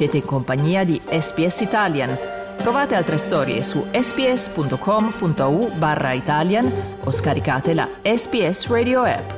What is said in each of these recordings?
Siete in compagnia di SPS Italian. Trovate altre storie su sps.com.au barra Italian o scaricate la SPS Radio app.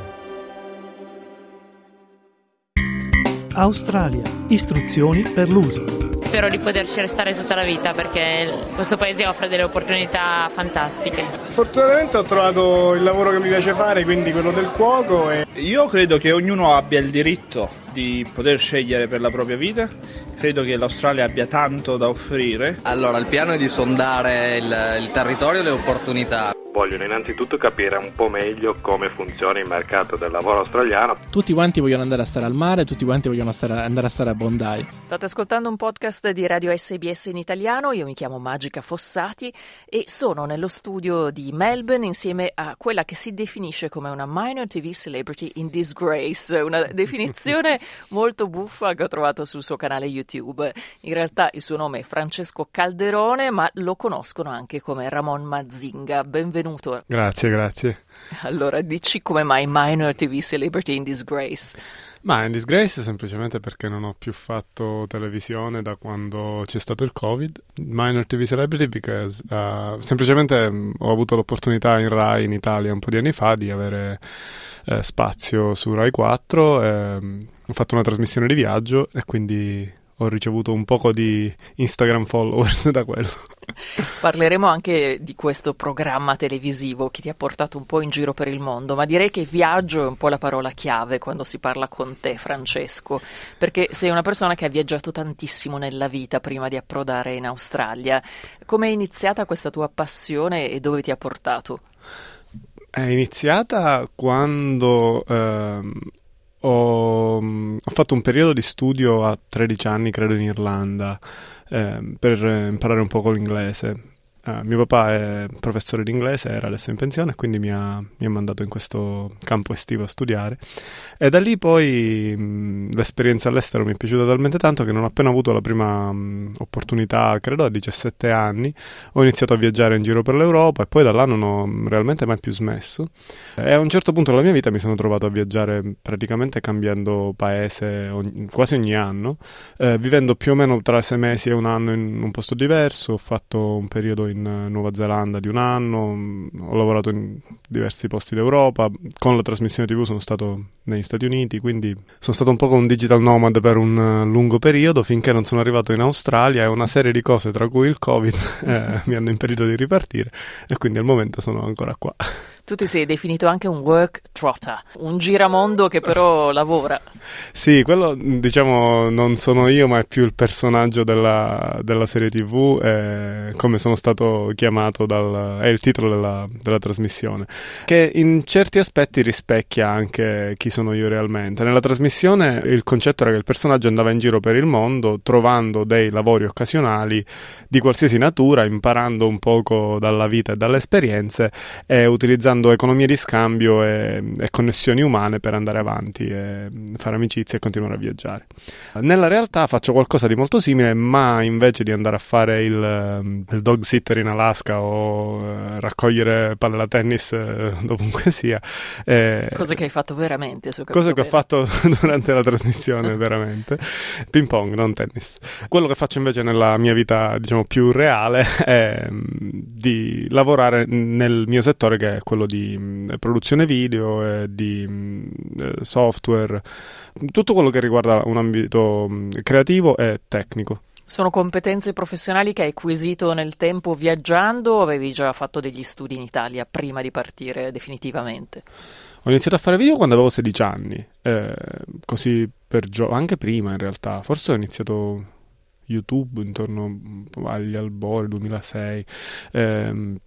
Australia. Istruzioni per l'uso. Spero di poterci restare tutta la vita perché questo paese offre delle opportunità fantastiche. Fortunatamente ho trovato il lavoro che mi piace fare, quindi quello del cuoco. E... Io credo che ognuno abbia il diritto di poter scegliere per la propria vita. Credo che l'Australia abbia tanto da offrire. Allora, il piano è di sondare il, il territorio e le opportunità vogliono innanzitutto capire un po' meglio come funziona il mercato del lavoro australiano. Tutti quanti vogliono andare a stare al mare, tutti quanti vogliono stare, andare a stare a Bondi. State ascoltando un podcast di Radio SBS in italiano, io mi chiamo Magica Fossati e sono nello studio di Melbourne insieme a quella che si definisce come una minor TV celebrity in disgrace, una definizione molto buffa che ho trovato sul suo canale YouTube. In realtà il suo nome è Francesco Calderone, ma lo conoscono anche come Ramon Mazinga. Benvenuto benvenuto. Grazie, grazie. Allora, dici come mai Minor TV Celebrity in Disgrace? Ma in disgrace semplicemente perché non ho più fatto televisione da quando c'è stato il Covid. Minor TV Celebrity because uh, semplicemente mm, ho avuto l'opportunità in Rai in Italia un po' di anni fa di avere eh, spazio su Rai 4. Eh, ho fatto una trasmissione di viaggio e quindi ho ricevuto un poco di Instagram followers da quello. Parleremo anche di questo programma televisivo che ti ha portato un po' in giro per il mondo, ma direi che viaggio è un po' la parola chiave quando si parla con te, Francesco, perché sei una persona che ha viaggiato tantissimo nella vita prima di approdare in Australia. Come è iniziata questa tua passione e dove ti ha portato? È iniziata quando ehm, ho, ho, fatto un periodo di studio a 13 anni, credo, in Irlanda, eh, per imparare un po' l'inglese. Uh, mio papà è professore di inglese, era adesso in pensione, quindi mi ha, mi ha, mandato in questo campo estivo a studiare. E da lì poi mh, l'esperienza all'estero mi è piaciuta talmente tanto che non ho appena avuto la prima mh, opportunità, credo a 17 anni, ho iniziato a viaggiare in giro per l'Europa e poi da là non ho realmente mai più smesso. E a un certo punto della mia vita mi sono trovato a viaggiare praticamente cambiando paese ogni, quasi ogni anno, eh, vivendo più o meno tra sei mesi e un anno in un posto diverso. Ho fatto un periodo in Nuova Zelanda di un anno, ho lavorato in diversi posti d'Europa, con la trasmissione TV sono stato negli Stati Uniti, quindi sono stato un po' un digital nomad per un lungo periodo finché non sono arrivato in Australia e una serie di cose, tra cui il Covid, eh, mi hanno impedito di ripartire e quindi al momento sono ancora qua. Tu ti sei definito anche un work trotter, un giramondo che però lavora. Sì, quello diciamo non sono io, ma è più il personaggio della, della serie TV, eh, come sono stato chiamato dal, è il titolo della, della, trasmissione, che in certi aspetti rispecchia anche chi sono io realmente. Nella trasmissione il concetto era che il personaggio andava in giro per il mondo trovando dei lavori occasionali di qualsiasi natura, imparando un poco dalla vita e dalle esperienze e utilizzando utilizzando economie di scambio e, e, connessioni umane per andare avanti e fare amicizie e continuare a viaggiare. Nella realtà faccio qualcosa di molto simile, ma invece di andare a fare il, il dog sitter in Alaska o eh, raccogliere palle da tennis eh, dovunque sia. Eh, cose che hai fatto veramente. Cose che ho fatto durante la trasmissione, veramente. Ping pong, non tennis. Quello che faccio invece nella mia vita, diciamo, più reale è mm, di lavorare nel mio settore che è quello quello di mh, mm, produzione video, e di mh, mm, eh, software, tutto quello che riguarda un ambito mh, mm, creativo e tecnico. Sono competenze professionali che hai acquisito nel tempo viaggiando o avevi già fatto degli studi in Italia prima di partire definitivamente? Ho iniziato a fare video quando avevo 16 anni, eh, così per gio- anche prima in realtà, forse ho iniziato YouTube intorno agli albori 2006. Eh,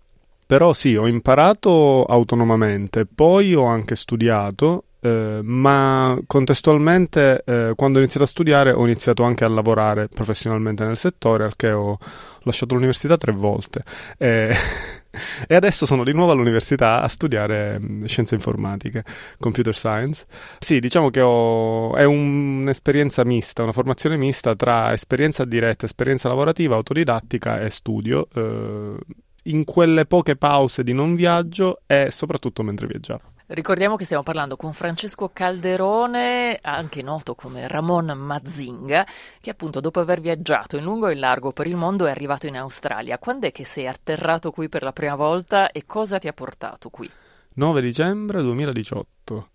però sì, ho imparato autonomamente, poi ho anche studiato, eh, ma contestualmente eh, quando ho iniziato a studiare ho iniziato anche a lavorare professionalmente nel settore, al che ho lasciato l'università tre volte. E, e adesso sono di nuovo all'università a studiare mm, scienze informatiche, computer science. Sì, diciamo che ho, è un'esperienza mista, una formazione mista tra esperienza diretta, esperienza lavorativa, autodidattica e studio. Eh, in quelle poche pause di non viaggio e soprattutto mentre viaggiavo. Ricordiamo che stiamo parlando con Francesco Calderone, anche noto come Ramon Mazinga, che appunto dopo aver viaggiato in lungo e in largo per il mondo è arrivato in Australia. Quando è che sei atterrato qui per la prima volta e cosa ti ha portato qui? 9 dicembre 2018.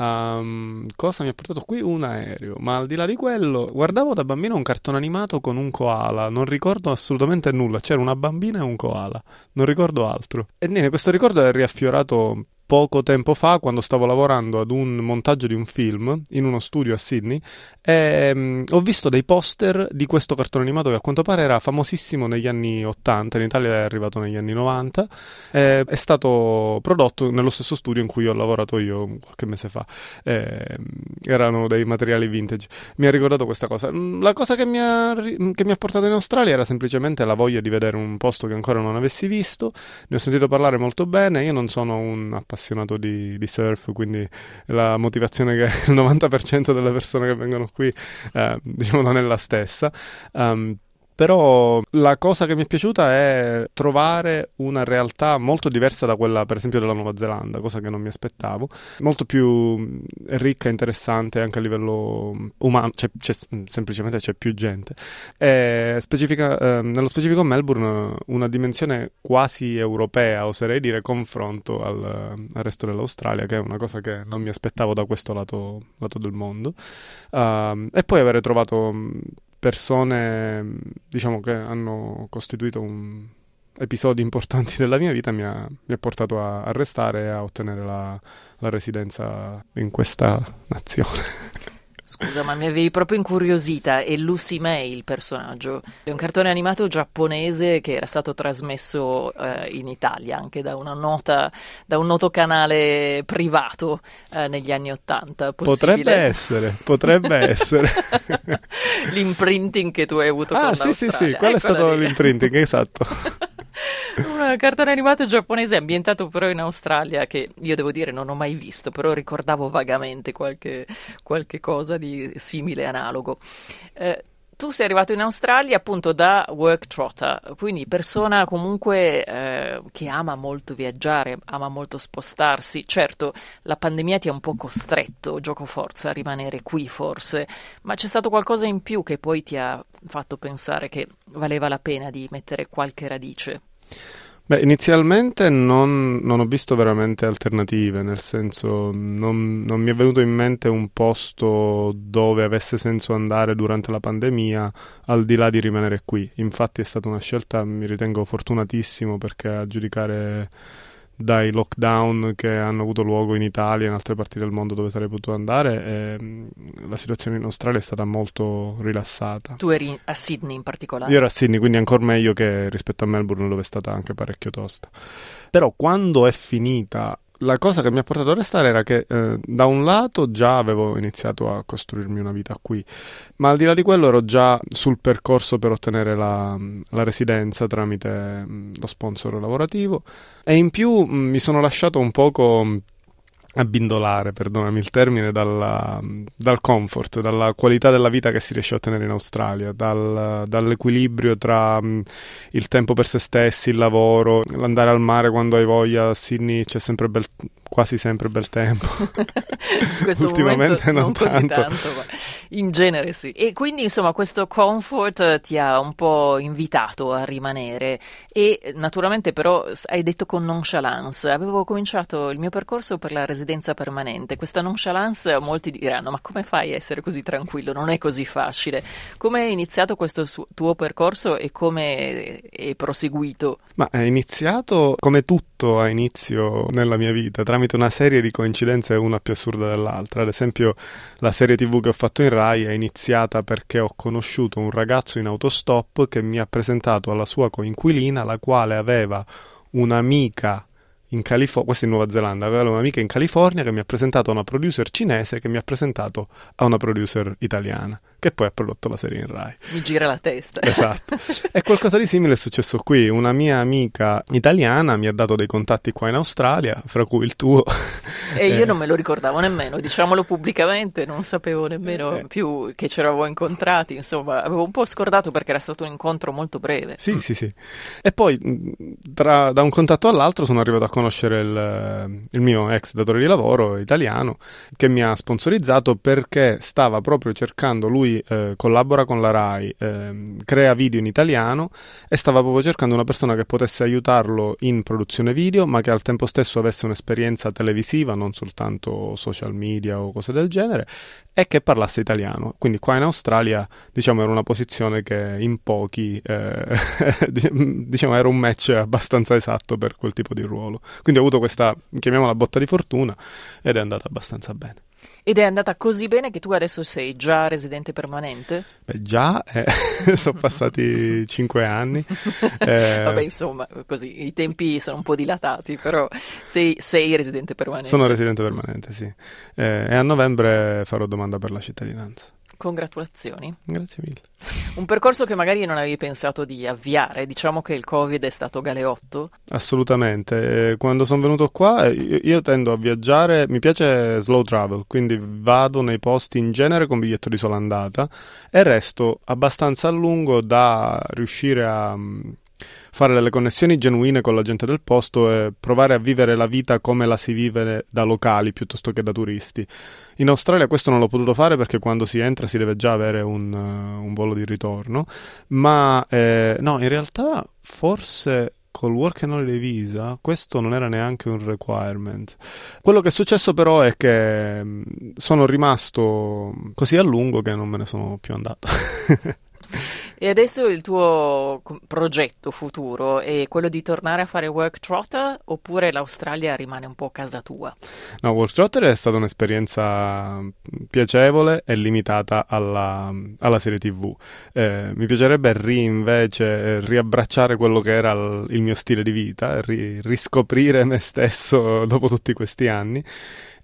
Um, cosa mi ha portato qui? Un aereo. Ma al di là di quello, guardavo da bambino un cartone animato con un koala. Non ricordo assolutamente nulla. C'era una bambina e un koala. Non ricordo altro. E niente, questo ricordo è riaffiorato poco tempo fa quando stavo lavorando ad un montaggio di un film in uno studio a Sydney e um, ho visto dei poster di questo cartone animato che a quanto pare era famosissimo negli anni 80, in Italia è arrivato negli anni 90, è stato prodotto nello stesso studio in cui ho lavorato io qualche mese fa, eh, erano dei materiali vintage. Mi ha ricordato questa cosa. Mm, la cosa che mi, ha, che mi ha portato in Australia era semplicemente la voglia di vedere un posto che ancora non avessi visto, ne ho sentito parlare molto bene, io non sono un appassionato appassionato di, di, surf, quindi la motivazione che il 90% delle persone che vengono qui eh, diciamo non è la stessa. Um, però la cosa che mi è piaciuta è trovare una realtà molto diversa da quella, per esempio, della Nuova Zelanda, cosa che non mi aspettavo, molto più ricca e interessante anche a livello umano, c'è, c'è, semplicemente c'è più gente. E specifica, eh, nello specifico Melbourne una dimensione quasi europea, oserei dire, confronto al, al, resto dell'Australia, che è una cosa che non mi aspettavo da questo lato, lato del mondo. Uh, e poi avere trovato persone diciamo che hanno costituito un, episodi importanti della mia vita mi ha, mi ha portato a, a, restare e a ottenere la, la residenza in questa nazione. Scusa, ma mi avevi proprio incuriosita. È Lucy May il personaggio. È un cartone animato giapponese che era stato trasmesso eh, in Italia anche da, nota, da, un noto canale privato eh, negli anni Ottanta. Potrebbe essere, potrebbe essere. L'imprinting che tu hai avuto ah, con sì, l'Australia. sì, sì, quello Eccola è stato lì. l'imprinting, esatto. un cartone animato giapponese ambientato però in Australia che io devo dire non ho mai visto, però ricordavo vagamente qualche, qualche cosa di simile, analogo. Eh, tu sei arrivato in Australia appunto da work trotter, quindi persona comunque eh, che ama molto viaggiare, ama molto spostarsi. Certo, la pandemia ti ha un po' costretto, gioco forza, a rimanere qui forse, ma c'è stato qualcosa in più che poi ti ha fatto pensare che valeva la pena di mettere qualche radice? Beh, inizialmente non, non, ho visto veramente alternative, nel senso non, non, mi è venuto in mente un posto dove avesse senso andare durante la pandemia al di là di rimanere qui. Infatti è stata una scelta, mi ritengo fortunatissimo perché a giudicare dai lockdown che hanno avuto luogo in Italia e in altre parti del mondo dove sarei potuto andare, e, la situazione in Australia è stata molto rilassata. Tu eri a Sydney in particolare? Io ero a Sydney, quindi ancora meglio che rispetto a Melbourne dove è stata anche parecchio tosta. Però quando è finita la cosa che mi ha portato a restare era che eh, da un lato già avevo iniziato a costruirmi una vita qui, ma al di là di quello ero già sul percorso per ottenere la, la residenza tramite mh, lo sponsor lavorativo. E in più mh, mi sono lasciato un poco abbindolare, perdonami il termine, dalla, dal comfort, dalla qualità della vita che si riesce a ottenere in Australia, dal, dall'equilibrio tra il tempo per se stessi, il lavoro, l'andare al mare quando hai voglia, a Sydney c'è sempre bel, quasi sempre bel tempo. questo Ultimamente non, non così tanto, ma in genere sì. E quindi insomma questo comfort ti ha un po' invitato a rimanere e naturalmente però hai detto con nonchalance, avevo cominciato il mio percorso per la residenza permanente. Questa nonchalance molti diranno: ma come fai a essere così tranquillo? Non è così facile. Come è iniziato questo su- tuo percorso e come è proseguito? Ma è iniziato come tutto a inizio nella mia vita, tramite una serie di coincidenze una più assurda dell'altra. Ad esempio, la serie TV che ho fatto in Rai è iniziata perché ho conosciuto un ragazzo in autostop che mi ha presentato alla sua coinquilina, la quale aveva un'amica in California, questo in Nuova Zelanda, avevo un'amica in California che mi ha presentato a una producer cinese che mi ha presentato a una producer italiana che poi ha prodotto la serie in Rai. Mi gira la testa. Esatto. e qualcosa di simile è successo qui. Una mia amica italiana mi ha dato dei contatti qua in Australia, fra cui il tuo. E io eh. non me lo ricordavo nemmeno, diciamolo pubblicamente, non sapevo nemmeno eh. più che ci eravamo incontrati, insomma, avevo un po' scordato perché era stato un incontro molto breve. Sì, mm. sì, sì. E poi tra, da un contatto all'altro sono arrivato a conoscere il, il, mio ex datore di lavoro italiano che mi ha sponsorizzato perché stava proprio cercando, lui eh, collabora con la RAI, eh, crea video in italiano e stava proprio cercando una persona che potesse aiutarlo in produzione video ma che al tempo stesso avesse un'esperienza televisiva, non soltanto social media o cose del genere e che parlasse italiano. Quindi qua in Australia diciamo era una posizione che in pochi eh, diciamo era un match abbastanza esatto per quel tipo di ruolo. Quindi ho avuto questa, chiamiamola botta di fortuna ed è andata abbastanza bene. Ed è andata così bene che tu adesso sei già residente permanente? Beh, già, eh, sono passati cinque anni. Eh, Vabbè, insomma, così i tempi sono un po' dilatati, però sei, sei residente permanente. Sono residente permanente, sì. Eh, e a novembre farò domanda per la cittadinanza. Congratulazioni. Grazie mille. Un percorso che magari non avevi pensato di avviare, diciamo che il Covid è stato galeotto? Assolutamente, quando sono venuto qua io, io, tendo a viaggiare, mi piace slow travel, quindi vado nei posti in genere con biglietto di sola andata e resto abbastanza a lungo da riuscire a fare delle connessioni genuine con la gente del posto e provare a vivere la vita come la si vive da locali piuttosto che da turisti. In Australia questo non l'ho potuto fare perché quando si entra si deve già avere un, uh, un volo di ritorno, ma eh, no, in realtà forse col work and holiday visa questo non era neanche un requirement. Quello che è successo però è che mm, sono rimasto così a lungo che non me ne sono più andato. E adesso il tuo progetto futuro è quello di tornare a fare Work Trotter oppure l'Australia rimane un po' casa tua? No, Work Trotter è stata un'esperienza piacevole e limitata alla, alla serie TV. Eh, mi piacerebbe ri, invece eh, riabbracciare quello che era il mio stile di vita, ri, riscoprire me stesso dopo tutti questi anni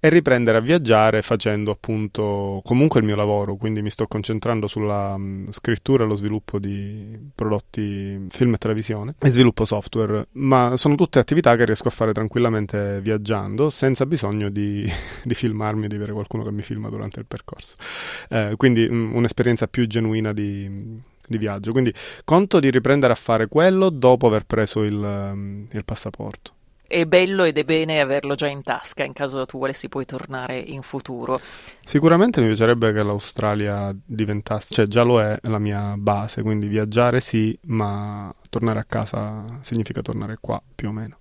e riprendere a viaggiare facendo appunto comunque il mio lavoro, quindi mi sto concentrando sulla mh, scrittura e lo sviluppo di prodotti film e televisione e sviluppo software, ma sono tutte attività che riesco a fare tranquillamente viaggiando senza bisogno di, di filmarmi, di avere qualcuno che mi filma durante il percorso. Eh, quindi mh, un'esperienza più genuina di di viaggio. Quindi conto di riprendere a fare quello dopo aver preso il, il passaporto è bello ed è bene averlo già in tasca in caso tu volessi poi tornare in futuro. Sicuramente mi piacerebbe che l'Australia diventasse, cioè già lo è la mia base, quindi viaggiare sì, ma tornare a casa significa tornare qua più o meno.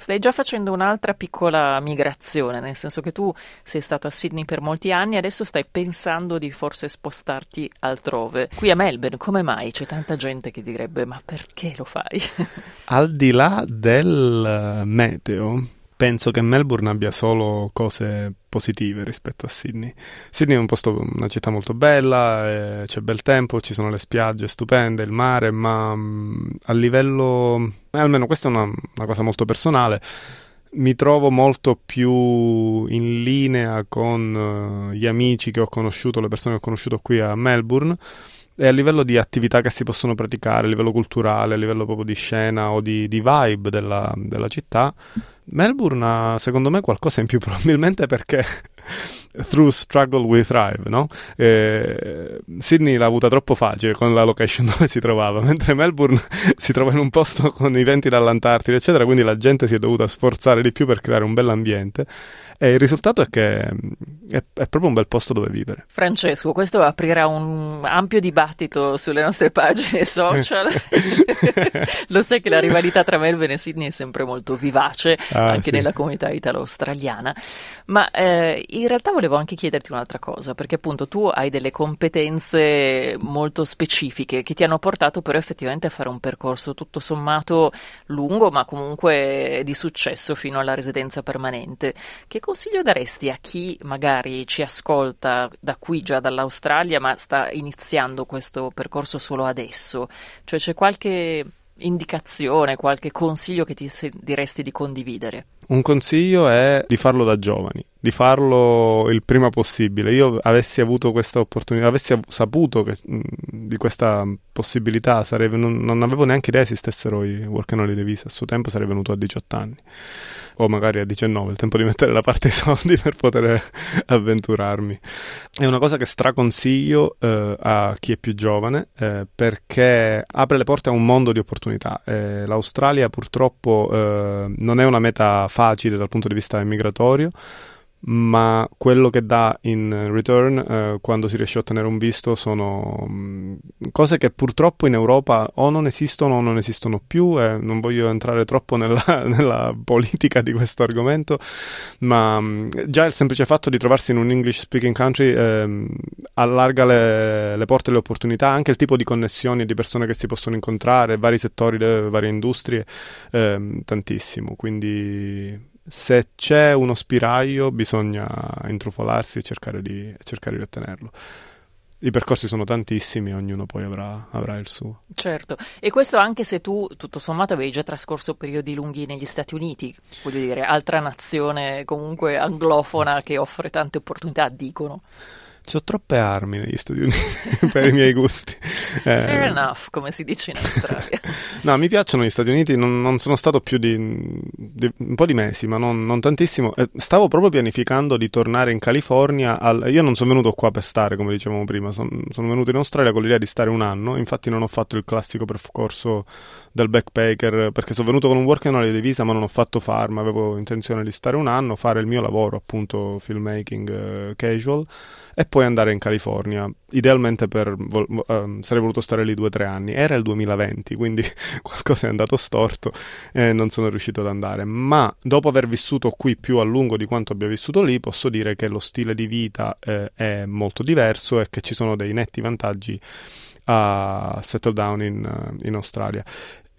Stai già facendo un'altra piccola migrazione, nel senso che tu sei stato a Sydney per molti anni e adesso stai pensando di forse spostarti altrove. Qui a Melbourne, come mai? C'è tanta gente che direbbe ma perché lo fai? Al di là del meteo, penso che Melbourne abbia solo cose positive rispetto a Sydney. Sydney è un posto, una città molto bella, eh, c'è bel tempo, ci sono le spiagge stupende, il mare, ma mh, mm, a livello, eh, almeno questa è una, una cosa molto personale, mi trovo molto più in linea con uh, gli amici che ho conosciuto, le persone che ho conosciuto qui a Melbourne e a livello di attività che si possono praticare, a livello culturale, a livello proprio di scena o di, di vibe della, della città, Melbourne ha secondo me qualcosa in più, probabilmente perché through struggle we thrive, no? Eh, Sydney l'ha avuta troppo facile con la location dove si trovava, mentre Melbourne si trova in un posto con i venti dall'Antartide, eccetera, quindi la gente si è dovuta sforzare di più per creare un bell'ambiente e il risultato è che è, è proprio un bel posto dove vivere. Francesco, questo aprirà un ampio dibattito sulle nostre pagine social. Lo sai che la rivalità tra Melbourne e Sydney è sempre molto vivace, ah, anche sì. nella comunità italo-australiana, ma eh, in realtà volevo anche chiederti un'altra cosa, perché appunto tu hai delle competenze molto specifiche che ti hanno portato però effettivamente a fare un percorso tutto sommato lungo, ma comunque di successo fino alla residenza permanente. Che consiglio daresti a chi magari ci ascolta da qui già dall'Australia, ma sta iniziando questo percorso solo adesso? Cioè c'è qualche indicazione, qualche consiglio che ti diresti di condividere? Un consiglio è di farlo da giovani, di farlo il prima possibile. Io avessi avuto questa opportunità, avessi saputo che, mh, di questa possibilità, sarebbe, non, non, avevo neanche idea esistessero i work and holiday visa. A suo tempo sarei venuto a 18 anni o magari a 19, il tempo di mettere da parte i soldi per poter avventurarmi. È una cosa che straconsiglio eh, a chi è più giovane eh, perché apre le porte a un mondo di opportunità. Eh, L'Australia purtroppo eh, non è una meta facile dal punto di vista migratorio ma quello che dà in return eh, quando si riesce a ottenere un visto sono mm, cose che purtroppo in Europa o non esistono o non esistono più e non voglio entrare troppo nella, nella politica di questo argomento ma mm, già il semplice fatto di trovarsi in un English speaking country eh, allarga le, le, porte e le opportunità anche il tipo di connessioni di persone che si possono incontrare vari settori, le varie industrie eh, tantissimo. Quindi se c'è uno spiraglio bisogna intrufolarsi e cercare di, cercare di ottenerlo. I percorsi sono tantissimi, ognuno poi avrà, avrà, il suo. Certo, e questo anche se tu, tutto sommato, avevi già trascorso periodi lunghi negli Stati Uniti, voglio dire, altra nazione comunque anglofona che offre tante opportunità, dicono. C'ho troppe armi negli Stati Uniti per i miei gusti. Fair eh, enough, come si dice in Australia. no, mi piacciono gli Stati Uniti, non, non sono stato più di, di, un po' di mesi, ma non, non tantissimo. Eh, stavo proprio pianificando di tornare in California. Al, io non sono venuto qua per stare, come dicevamo prima, son, sono venuto in Australia con l'idea di stare un anno. Infatti non ho fatto il classico percorso del backpacker, perché sono venuto con un work and holiday visa, ma non ho fatto farm, avevo intenzione di stare un anno, fare il mio lavoro, appunto filmmaking uh, casual e poi andare in California. Idealmente per, uh, sarei voluto stare lì due o tre anni. Era il 2020, quindi qualcosa è andato storto e non sono riuscito ad andare. Ma dopo aver vissuto qui più a lungo di quanto abbia vissuto lì, posso dire che lo stile di vita eh, è molto diverso e che ci sono dei netti vantaggi a settle down in, in Australia.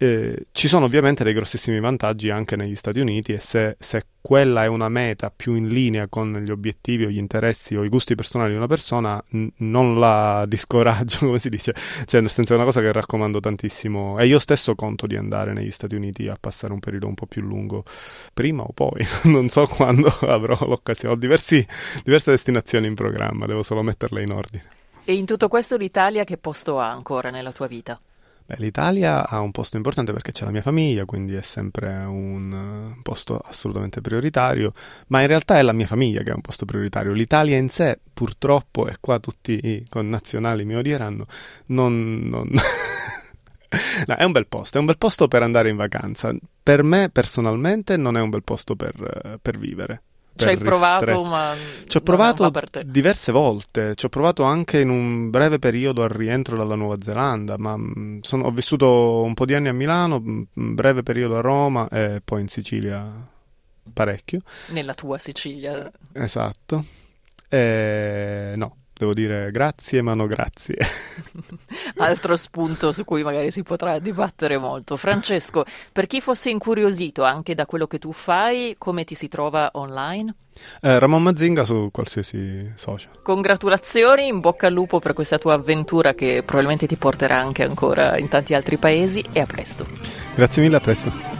Eh, ci sono ovviamente dei grossissimi vantaggi anche negli Stati Uniti e se, se, quella è una meta più in linea con gli obiettivi o gli interessi o i gusti personali di una persona, n- non la discoraggio, come si dice, cioè nel senso è una cosa che raccomando tantissimo e io stesso conto di andare negli Stati Uniti a passare un periodo un po' più lungo, prima o poi, non so quando avrò l'occasione, ho diversi, diverse destinazioni in programma, devo solo metterle in ordine. E in tutto questo l'Italia che posto ha ancora nella tua vita? L'Italia ha un posto importante perché c'è la mia famiglia, quindi è sempre un posto assolutamente prioritario, ma in realtà è la mia famiglia che è un posto prioritario. L'Italia in sé, purtroppo, e qua tutti i connazionali mi odieranno, non... non... no, è un bel posto, è un bel posto per andare in vacanza. Per me personalmente non è un bel posto per, per vivere. Ci hai provato, ma. Ci ho provato diverse volte. Ci ho provato anche in un breve periodo al rientro dalla Nuova Zelanda. Ma mm, sono, ho vissuto un po' di anni a Milano, un breve periodo a Roma e poi in Sicilia parecchio. Nella tua Sicilia. Esatto. E, no, devo dire grazie ma no grazie. Altro spunto su cui magari si potrà dibattere molto. Francesco, per chi fosse incuriosito anche da quello che tu fai, come ti si trova online? Eh, Ramon Mazinga su qualsiasi social. Congratulazioni, in bocca al lupo per questa tua avventura che probabilmente ti porterà anche ancora in tanti altri paesi e a presto. Grazie mille, a presto.